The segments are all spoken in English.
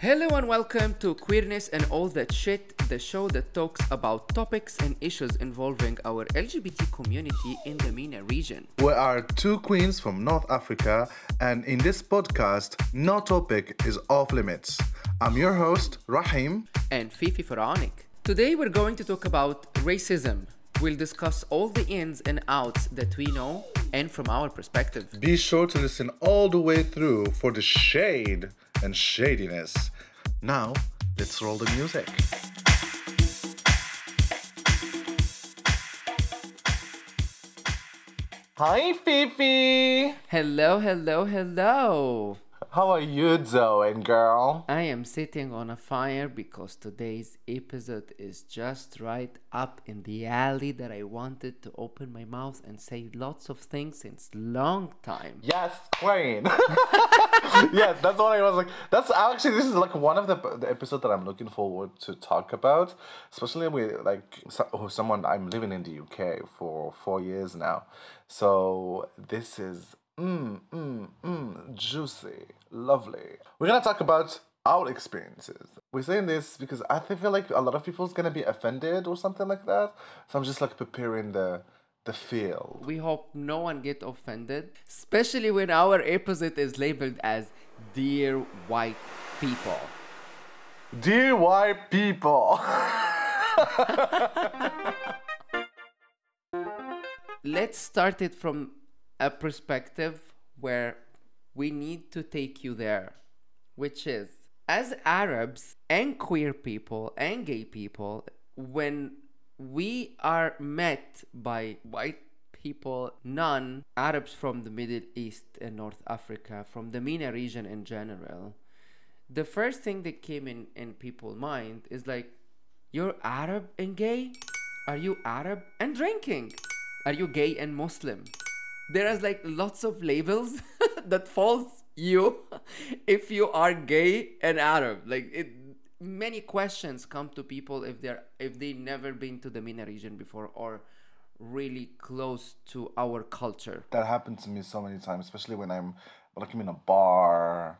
Hello and welcome to Queerness and All That Shit, the show that talks about topics and issues involving our LGBT community in the MENA region. We are two queens from North Africa, and in this podcast, no topic is off limits. I'm your host, Rahim. And Fifi Faranic. Today we're going to talk about racism. We'll discuss all the ins and outs that we know and from our perspective. Be sure to listen all the way through for the shade and shadiness. Now, let's roll the music. Hi, Fifi. Hello, hello, hello. How are you doing, girl? I am sitting on a fire because today's episode is just right up in the alley that I wanted to open my mouth and say lots of things since long time. Yes, queen. yes, that's what I was like. That's actually this is like one of the the episode that I'm looking forward to talk about, especially with like so, oh, someone I'm living in the UK for four years now, so this is mm mmm, mmm, juicy, lovely. We're gonna talk about our experiences. We're saying this because I feel like a lot of people's gonna be offended or something like that. So I'm just like preparing the the field. We hope no one get offended, especially when our episode is labeled as Dear White People. Dear white people. Let's start it from a perspective where we need to take you there, which is as Arabs and queer people and gay people, when we are met by white people, non Arabs from the Middle East and North Africa, from the MENA region in general, the first thing that came in in people's mind is like, you're Arab and gay? Are you Arab and drinking? Are you gay and Muslim? There is like lots of labels that falls you if you are gay and Arab. Like it, many questions come to people if they're if they never been to the MENA region before or really close to our culture. that happened to me so many times, especially when I'm like I'm in a bar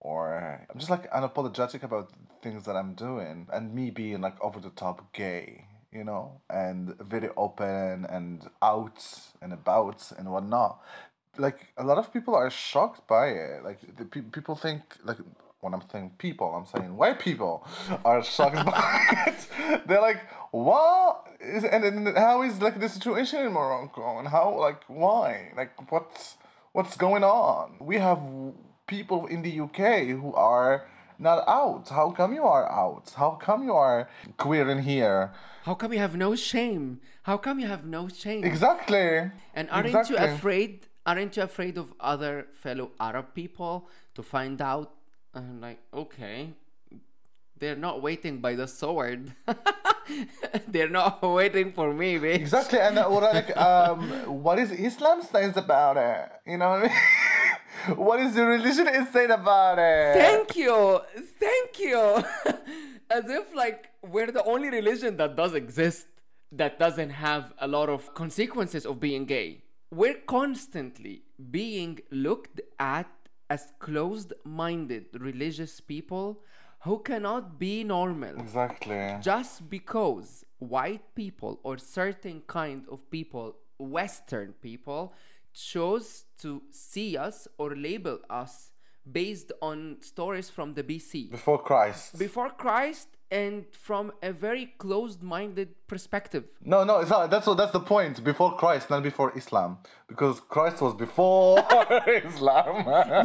or I'm just like unapologetic about things that I'm doing and me being like over the top gay, you know, and very open and out and about and whatnot. Like a lot of people are shocked by it. Like the pe- people think like when I'm saying people, I'm saying white people are shocked by it. They're like, what? Is, and then how is like the situation in Morocco? And how like why? Like what's what's going on? We have people in the UK who are not out. How come you are out? How come you are queer in here? How come you have no shame? How come you have no shame? Exactly. And aren't exactly. you afraid? Aren't you afraid of other fellow Arab people to find out? I'm like, okay, they're not waiting by the sword. they're not waiting for me, bitch. Exactly, and uh, what, like, um, what is Islam says about it? You know what I mean? what is the religion is saying about it? Thank you, thank you. As if like we're the only religion that does exist that doesn't have a lot of consequences of being gay. We're constantly being looked at as closed-minded religious people who cannot be normal Exactly. just because white people or certain kind of people western people chose to see us or label us based on stories from the bc Before Christ. before christ and from a very closed-minded perspective No, no, it's not. That's what. That's the point. Before Christ, not before Islam, because Christ was before Islam.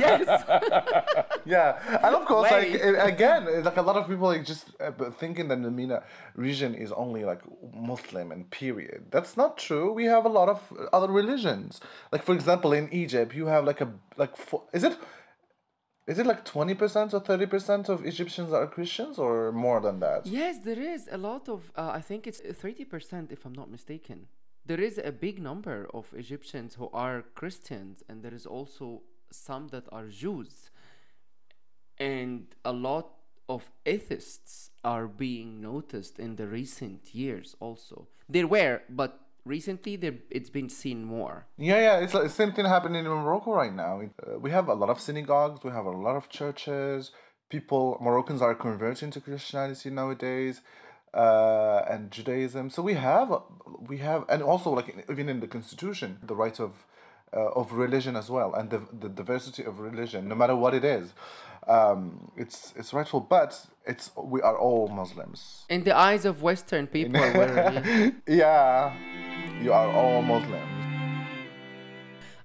yes yeah, and of course, like Wait. eh, again, like a lot of people like just uh, thinking that the MENA region is only like Muslim and period. That's not true. We have a lot of other religions. Like for example, in Egypt, you have like a like fo- is it. Is it like 20% or 30% of Egyptians are Christians or more than that? yes there is a lot of uh, i think it's 30% if i'm not mistaken. There is a big number of egyptians who are christians and there is also some that are jews. And a lot of atheists are being noticed in the recent years also. There were but recently there it's been seen more Yeah, yeah, it's like the same thing happening in Morocco right now. Uh, we have a lot of synagogues, we have a lot of churches. people Moroccans are converting to Christianity nowadays uh, and Judaism. So we have we have and also like even in the constitution the right of uh, of religion as well and the, the diversity of religion no matter what it is um, it's it's rightful but it's we are all muslims in the eyes of western people yeah you are all muslims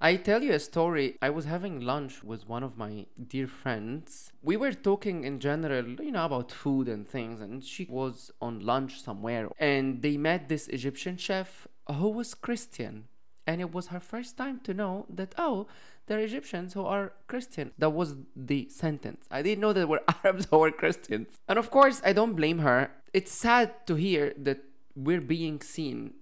I tell you a story. I was having lunch with one of my dear friends. We were talking in general, you know, about food and things, and she was on lunch somewhere. And they met this Egyptian chef who was Christian. And it was her first time to know that, oh, there are Egyptians who are Christian. That was the sentence. I didn't know there were Arabs who were Christians. And of course, I don't blame her. It's sad to hear that we're being seen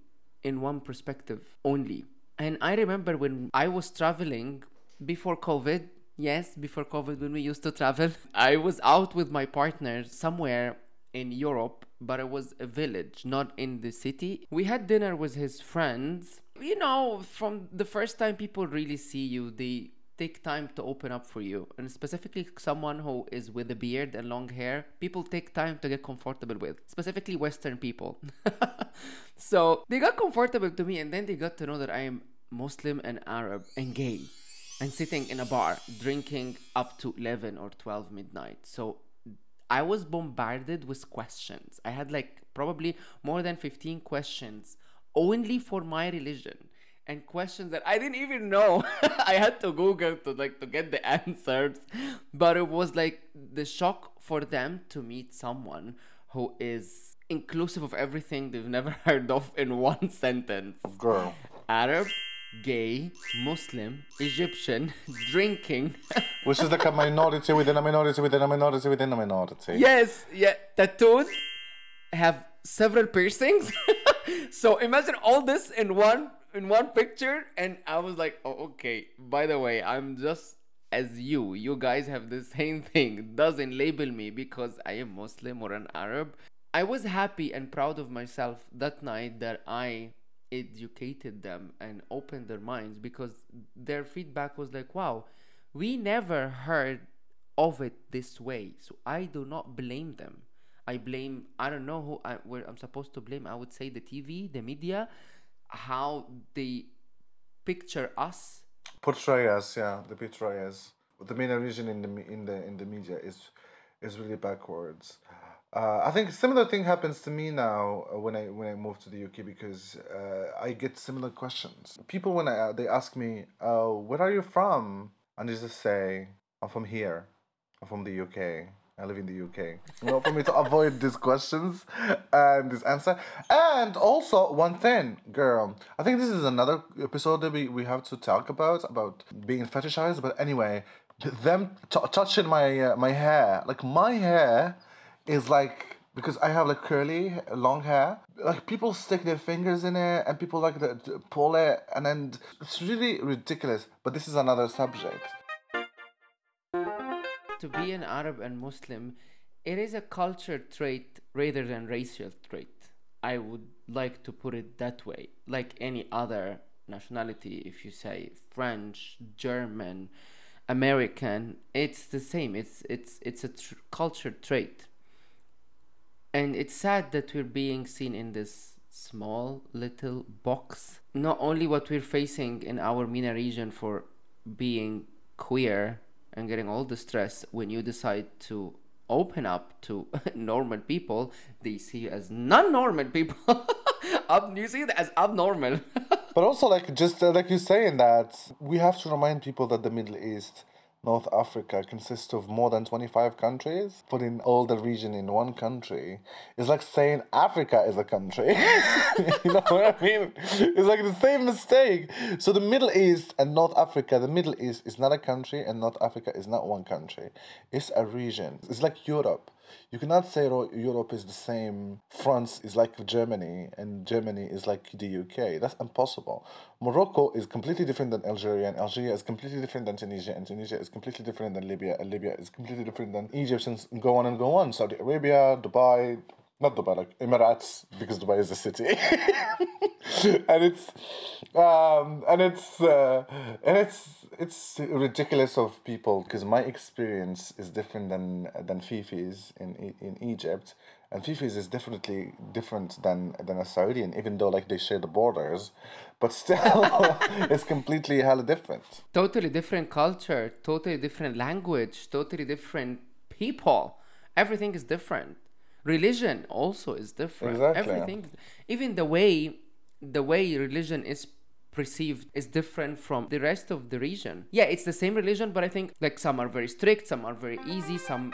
in one perspective only and I remember when I was traveling before COVID, yes, before COVID, when we used to travel, I was out with my partner somewhere in Europe, but it was a village, not in the city. We had dinner with his friends. You know, from the first time people really see you, they take time to open up for you. And specifically, someone who is with a beard and long hair, people take time to get comfortable with, specifically Western people. so they got comfortable to me, and then they got to know that I am Muslim and Arab and gay and sitting in a bar drinking up to 11 or 12 midnight. So I was bombarded with questions. I had like probably more than 15 questions only for my religion and questions that I didn't even know. I had to Google to like to get the answers, but it was like the shock for them to meet someone who is inclusive of everything they've never heard of in one sentence. Girl. Arab, gay, Muslim, Egyptian, drinking. Which is like a minority within a minority within a minority within a minority. Yes, yeah, tattooed, have several piercings. so imagine all this in one in one picture and I was like, "Oh, okay. By the way, I'm just as you. You guys have the same thing. Doesn't label me because I am Muslim or an Arab." I was happy and proud of myself that night that I educated them and opened their minds because their feedback was like, "Wow, we never heard of it this way." So I do not blame them. I blame I don't know who I, where I'm supposed to blame. I would say the TV, the media, how they picture us portray us yeah the portray us the MENA region in the in the in the media is is really backwards uh, I think similar thing happens to me now uh, when I when I move to the UK because uh, I get similar questions. People when I they ask me, uh, "Where are you from?" and I just say, "I'm from here. I'm from the UK." I live in the UK. You know, for me to avoid these questions and this answer. And also, one thing, girl, I think this is another episode that we, we have to talk about, about being fetishized. But anyway, them t- touching my, uh, my hair, like my hair is like, because I have like curly, long hair, like people stick their fingers in it and people like to, to pull it. And then it's really ridiculous. But this is another subject to be an Arab and Muslim, it is a culture trait rather than racial trait. I would like to put it that way. Like any other nationality, if you say French, German, American, it's the same. It's it's it's a tr- culture trait. And it's sad that we're being seen in this small little box. Not only what we're facing in our MENA region for being queer and getting all the stress when you decide to open up to normal people. They see you as non-normal people. You see it as abnormal. But also like just uh, like you're saying that we have to remind people that the middle east North Africa consists of more than 25 countries. Putting all the region in one country is like saying Africa is a country. you know what I mean? It's like the same mistake. So the Middle East and North Africa, the Middle East is not a country and North Africa is not one country. It's a region. It's like Europe. You cannot say Europe is the same. France is like Germany, and Germany is like the UK. That's impossible. Morocco is completely different than Algeria, and Algeria is completely different than Tunisia, and Tunisia is completely different than Libya, and Libya is completely different than Egypt. And go on and go on. Saudi Arabia, Dubai, not Dubai, like Emirates, because Dubai is a city, and it's um, and it's uh, and it's it's ridiculous of people because my experience is different than than Fifi's in in Egypt, and Fifi's is definitely different than than a Saudian, even though like they share the borders, but still it's completely hella different. Totally different culture, totally different language, totally different people. Everything is different religion also is different Exactly. everything even the way the way religion is perceived is different from the rest of the region. Yeah it's the same religion but i think like some are very strict some are very easy some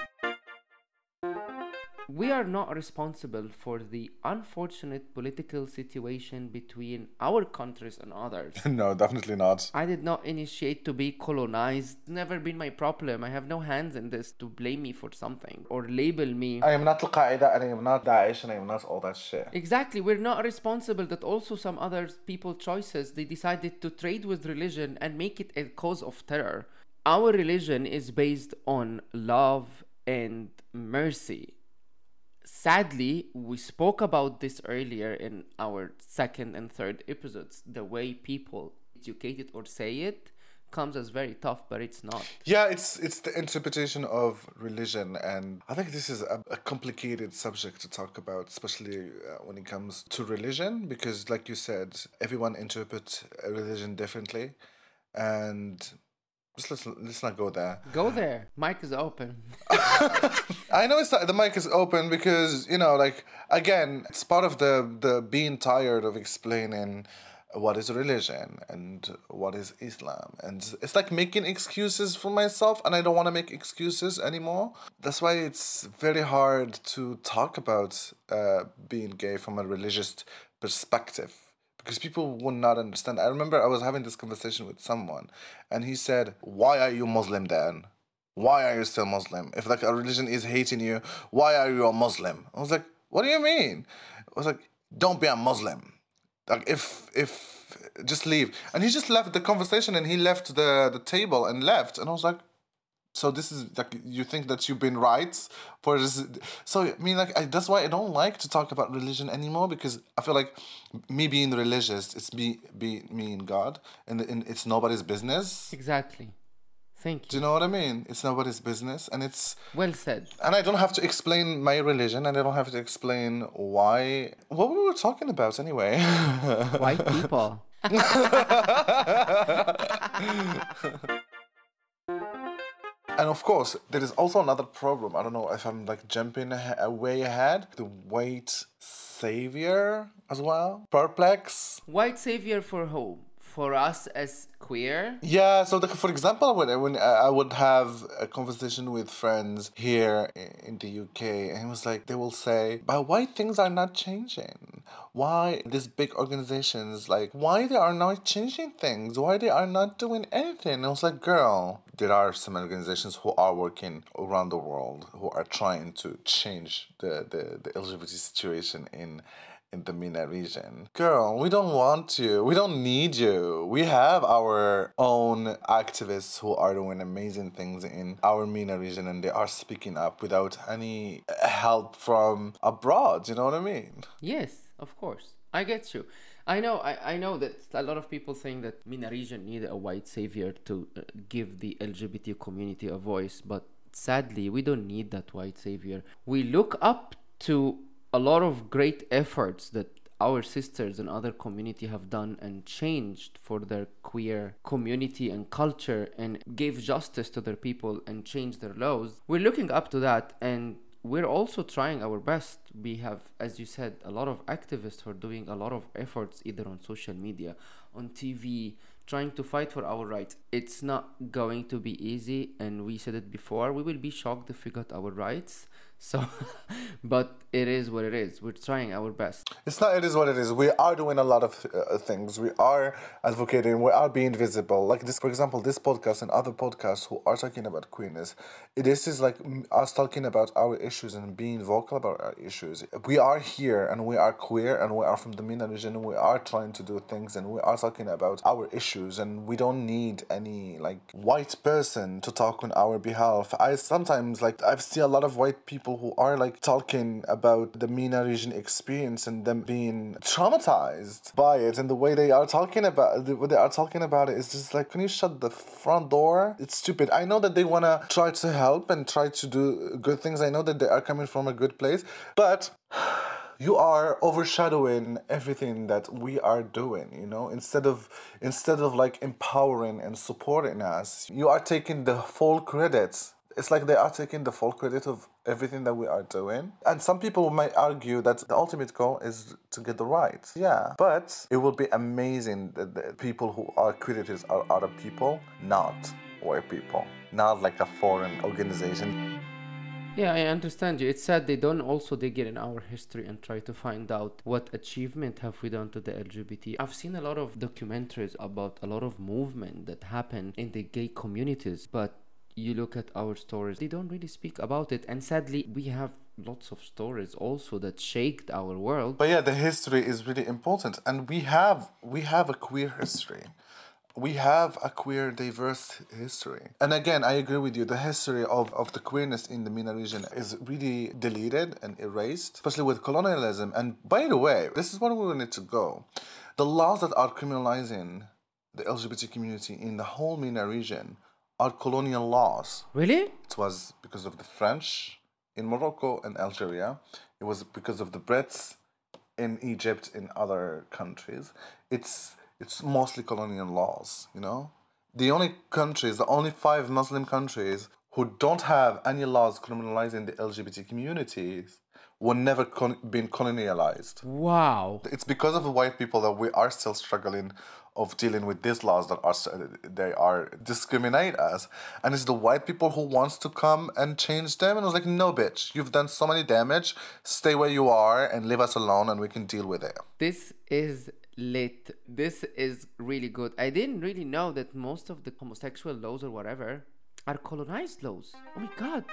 we are not responsible for the unfortunate political situation between our countries and others no, definitely not. I did not initiate to be colonized. Never been my problem. I have no hands in this to blame me for something or label me. I am not Al Qaeda and I am not Daesh and I am not all that shit. Exactly, we're not responsible that also some other people choices they decided to trade with religion and make it a cause of terror. Our religion is based on love and mercy. Sadly, we spoke about this earlier in our second and third episodes. The way people educate it or say it comes as very tough, but it's not. Yeah, it's it's the interpretation of religion, and I think this is a, a complicated subject to talk about, especially uh, when it comes to religion, because, like you said, everyone interprets religion differently, and just let's let's not go there. Go there. Mic is open. I know it's not, the mic is open because you know, like again, it's part of the the being tired of explaining what is religion and what is Islam, and it's like making excuses for myself, and I don't want to make excuses anymore. That's why it's very hard to talk about uh, being gay from a religious perspective because people would not understand. I remember I was having this conversation with someone, and he said, "Why are you Muslim then?" why are you still Muslim? If like a religion is hating you, why are you a Muslim? I was like, what do you mean? I was like, don't be a Muslim. Like if if just leave. And he just left the conversation and he left the the table and left. And I was like, so this is like you think that you've been right for this so i mean like I, that's why i don't like to talk about religion anymore because i feel like me being religious it's me be me and god and, and it's nobody's business Exactly. Thank you. do you. you know what I mean? It's nobody's business, and it's Well said. and I don't have to explain my religion, and I don't have to explain why. What we were talking about anyway. White people. and of course, there is also another problem. I don't know if I'm like jumping ahe- uh, way ahead. The white savior as well. Perplex. White savior for whom? For us as queer? Yeah, so the, for example, when when uh, I would have a conversation with friends here in the UK, and it was like they will say, "But why things are not changing? Why these big organizations like why they are not changing things? Why they are not doing anything?" And I was like, "Girl, there are some organizations who are working around the world who are trying to change the the, the LGBT situation in." In the MENA region. Girl, we don't want you. We don't need you. We have our own activists who are doing amazing things in our MENA region and they are speaking up without any help from abroad. You know what I mean? Yes, of course. I get you. I know. I, I know that a lot of people think that MENA region need a white savior to uh, give the LGBT community a voice, but sadly, we don't need that white savior. We look up to a lot of great efforts that our sisters and other community have done and changed for their queer community and culture and gave justice to their people and changed their laws. We're looking up to that and we're also trying our best. We have as you said a lot of activists who are doing a lot of efforts either on social media on tv trying to fight for our rights. It's not going to be easy and we said it before we will be shocked if we got our rights. So but it is what it is we're trying our best It's not, it is what it is. We are doing a lot of uh, things. We are advocating, we are being visible. Like this, for example, this podcast and other podcasts who are talking about queerness. This is like us talking about our issues and being vocal about our issues. We are here and we are queer and we are from the MENA region and we are trying to do things and we are talking about our issues and we don't need any like white person to talk on our behalf. I sometimes like I've seen a lot of white people people who are like talking about the MENA region experience and them being traumatized by it and the way they are talking about way they are talking about it is just like can you shut the front door? It's stupid. I know that they wanna try to help and try to do good things. I know that they are coming from a good place, but you are overshadowing everything that we are doing you know instead of instead of like empowering and supporting us you are taking the full credit it's like they are taking the full credit of everything that we are doing. And some people might argue that the ultimate goal is to get the right yeah. But it will be amazing that the people who are critics are other people not white people. Not like a foreign organization. Yeah, I understand you. It's sad they don't also dig in our history and try to find out what achievement have we done to the LGBT. I've seen a lot of documentaries about a lot of movement that happened in the gay communities, but you look at our stories, they don't really speak about it. And sadly, we have lots of stories also that shaped our world. But yeah, the history is really important, and we have we have a queer history. We have a queer, diverse history. And again, I agree with you. The history of, of the queerness in the MENA region is really deleted and erased, especially with colonialism. And by the way, this is where we need to go. The laws that are criminalizing the LGBT community in the whole MENA region are colonial laws. Really? It was because of the French in Morocco and Algeria. It was because of the Brits in Egypt in other countries. It's it's mostly colonial laws, you know? The only countries, the only five Muslim countries who don't have any laws criminalizing the LGBT communities were never con- been colonialized. Wow. It's because of the white people that we are still struggling of dealing with these laws that are they are discriminate us, and it's the white people who wants to come and change them. And I was like, no, bitch, you've done so many damage. Stay where you are and leave us alone, and we can deal with it. This is lit. This is really good. I didn't really know that most of the homosexual laws or whatever are colonized laws. Oh my god.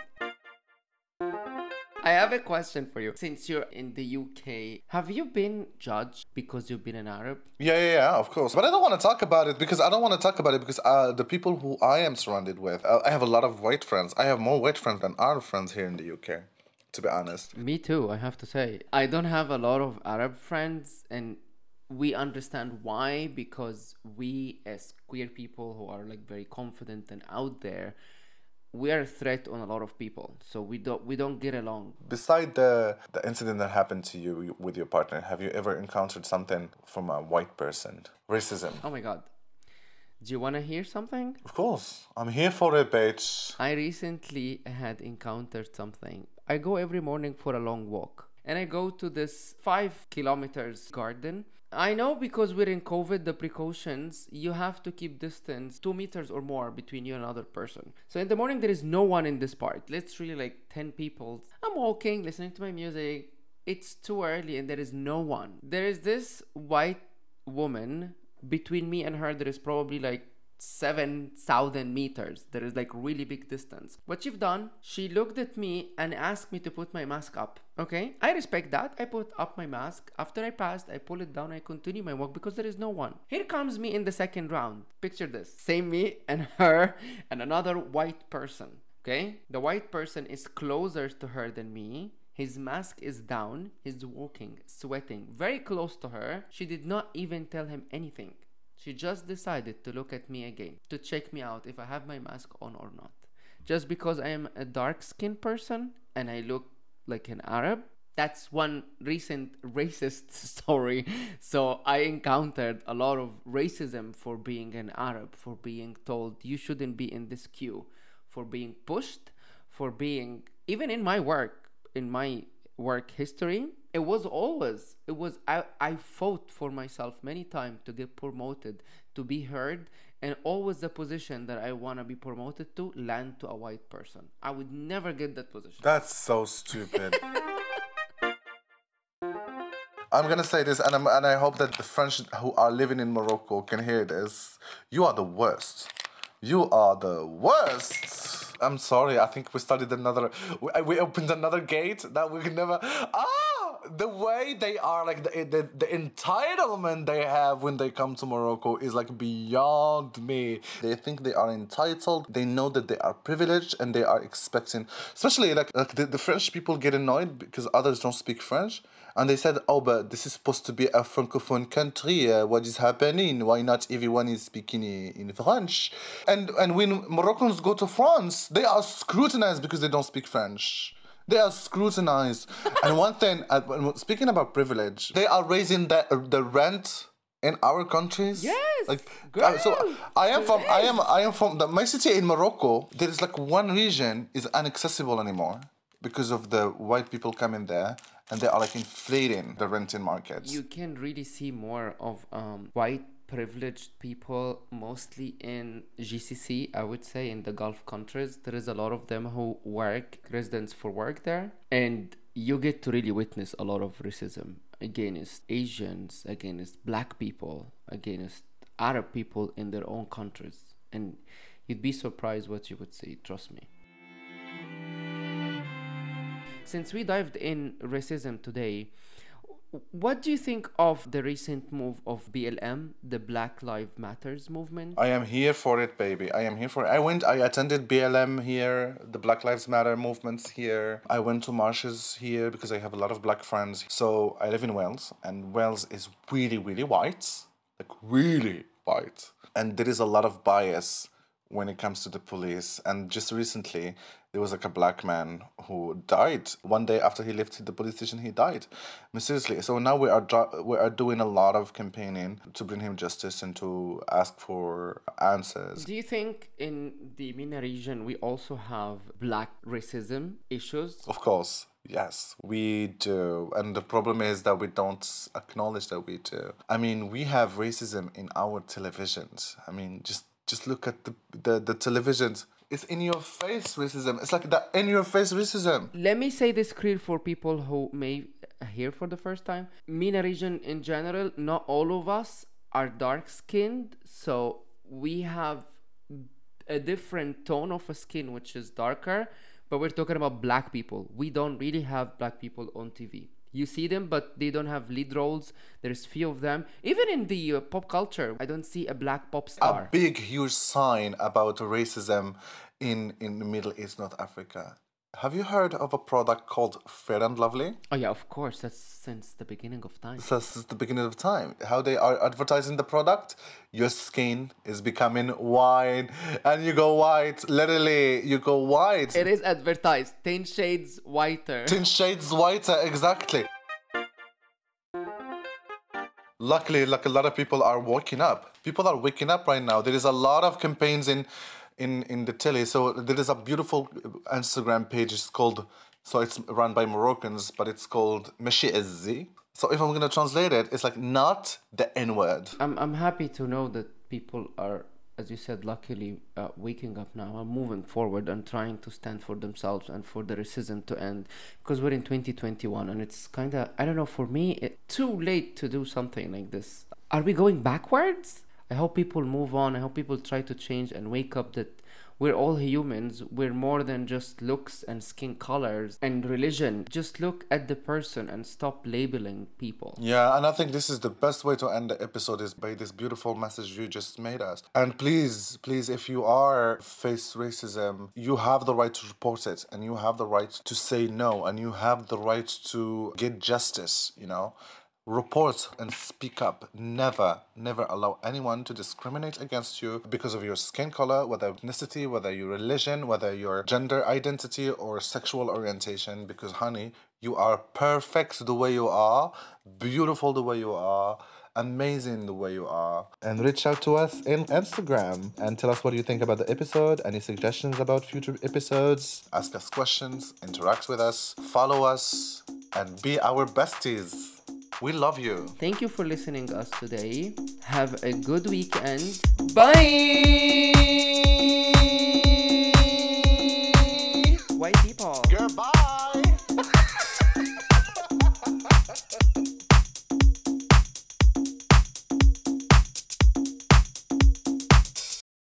I have a question for you. Since you're in the UK, have you been judged because you've been an Arab? Yeah, yeah, yeah, of course. But I don't want to talk about it because I don't want to talk about it because uh, the people who I am surrounded with, uh, I have a lot of white friends. I have more white friends than Arab friends here in the UK, to be honest. Me too, I have to say. I don't have a lot of Arab friends, and we understand why because we, as queer people who are like very confident and out there, we are a threat on a lot of people. So we don't we don't get along. Beside the the incident that happened to you with your partner, have you ever encountered something from a white person? Racism. Oh my god. Do you want to hear something? Of course. I'm here for it, bitch. I recently had encountered something. I go every morning for a long walk and I go to this five kilometers garden. I know because we're in COVID, the precautions, you have to keep distance two meters or more between you and another person. So in the morning, there is no one in this part. Literally like 10 people. I'm walking, listening to my music. It's too early and there is no one. There is this white woman between me and her. There is probably like 7,000 meters. There is like really big distance. What you've done, she looked at me and asked me to put my mask up. Okay, I respect that. I put up my mask. After I passed, I pull it down. I continue my walk because there is no one. Here comes me in the second round. Picture this same me and her and another white person. Okay, the white person is closer to her than me. His mask is down. He's walking, sweating, very close to her. She did not even tell him anything. She just decided to look at me again to check me out if I have my mask on or not. Just because I am a dark skinned person and I look like an Arab. That's one recent racist story. So I encountered a lot of racism for being an Arab, for being told you shouldn't be in this queue, for being pushed, for being, even in my work, in my work history, it was always it was I, I fought for myself many times to get promoted to be heard and always the position that i want to be promoted to land to a white person i would never get that position That's so stupid. I'm gonna say this, and, I'm, and I hope that the French who are living in Morocco can hear this. You are the worst. You are the worst. I'm sorry. I think we started another. We, we opened another gate that we can never. Ah! The way they are, like the, the the entitlement they have when they come to Morocco is like beyond me. They think they are entitled. They know that they are privileged, and they are expecting. Especially like like the, the French people get annoyed because others don't speak French. And they said, "Oh, but this is supposed to be a francophone country. Uh, what is happening? Why not everyone is speaking in, in French?" And and when Moroccans go to France, they are scrutinized because they don't speak French. They are scrutinized. and one thing, uh, speaking about privilege, they are raising the the rent in our countries. Yes, Like uh, so, I am from I am I am from the, my city in Morocco. There is like one region is inaccessible anymore because of the white people coming there and they are like inflating the renting markets. you can really see more of um, white privileged people mostly in GCC I would say in the Gulf countries. There is a lot of them who work residents for work there. And you get to really witness a lot of racism against Asians against black people against Arab people in their own countries. And you'd be surprised what you would see trust me. Since we dived in racism today, what do you think of the recent move of BLM, the Black Lives Matters movement? I am here for it, baby. I am here for it. I went, I attended BLM here, the Black Lives Matter movements here. I went to marches here because I have a lot of black friends. So I live in Wales, and Wales is really, really white. Like, really white. And there is a lot of bias when it comes to the police. And just recently, there was like a black man who died one day after he left the police station. He died mysteriously. So now we are we are doing a lot of campaigning to bring him justice and to ask for answers. Do you think in the MENA region we also have black racism issues? Of course. Yes, we do. And the problem is that we don't acknowledge that we do. I mean, we have racism in our televisions. I mean, just just look at the the, the televisions. It's in your face racism. It's like that in your face racism. Let me say this clear for people who may hear for the first time. MENA region in general, not all of us are dark skinned, so we have a different tone of a skin which is darker, but we're talking about black people. We don't really have black people on TV. You see them, but they don't have lead roles. There's few of them. Even in the uh, pop culture, I don't see a black pop star. A big, huge sign about racism in in the Middle East, North Africa. Have you heard of a product called Fair and Lovely? oh yeah, of course. That's since the beginning of time. So Since the beginning of time, how they are advertising the product, your skin is becoming white, and you go white. Literally, you go white. It is advertised. Ten shades whiter. Ten shades whiter, exactly. Luckily, like a lot of people are waking up. People are waking up right now. There is a lot of campaigns in, in, in the telly. So there is a beautiful Instagram page. It's called, so it's run by Moroccans, but it's called Meshi Izzi. So if I'm gonna translate it, it's like not the N word. I'm I'm happy to know that people are, as you said, luckily uh, waking up now and moving forward and trying to stand for themselves and for the racism to end. Because we're in 2021 and it's kind of I don't know for me it too late to do something like this. Are we going backwards? I hope people move on. I hope people try to change and wake up that we're all humans. We're more than just looks and skin colors and religion. Just look at the person and stop labeling people. Yeah, and I think this is the best way to end the episode is by this beautiful message you just made us. And please, please, if you are face racism, you have the right to report it and you have the right to say no and you have the right to get justice, you know. Report and speak up. Never, never allow anyone to discriminate against you because of your skin color, whether ethnicity, whether your religion, whether your gender identity or sexual orientation. Because, honey, you are perfect the way you are, beautiful the way you are, amazing the way you are. And reach out to us in Instagram and tell us what you think about the episode, any suggestions about future episodes, ask us questions, interact with us, follow us, and be our besties. We love you. Thank you for listening us today. Have a good weekend. Bye. White people. Goodbye.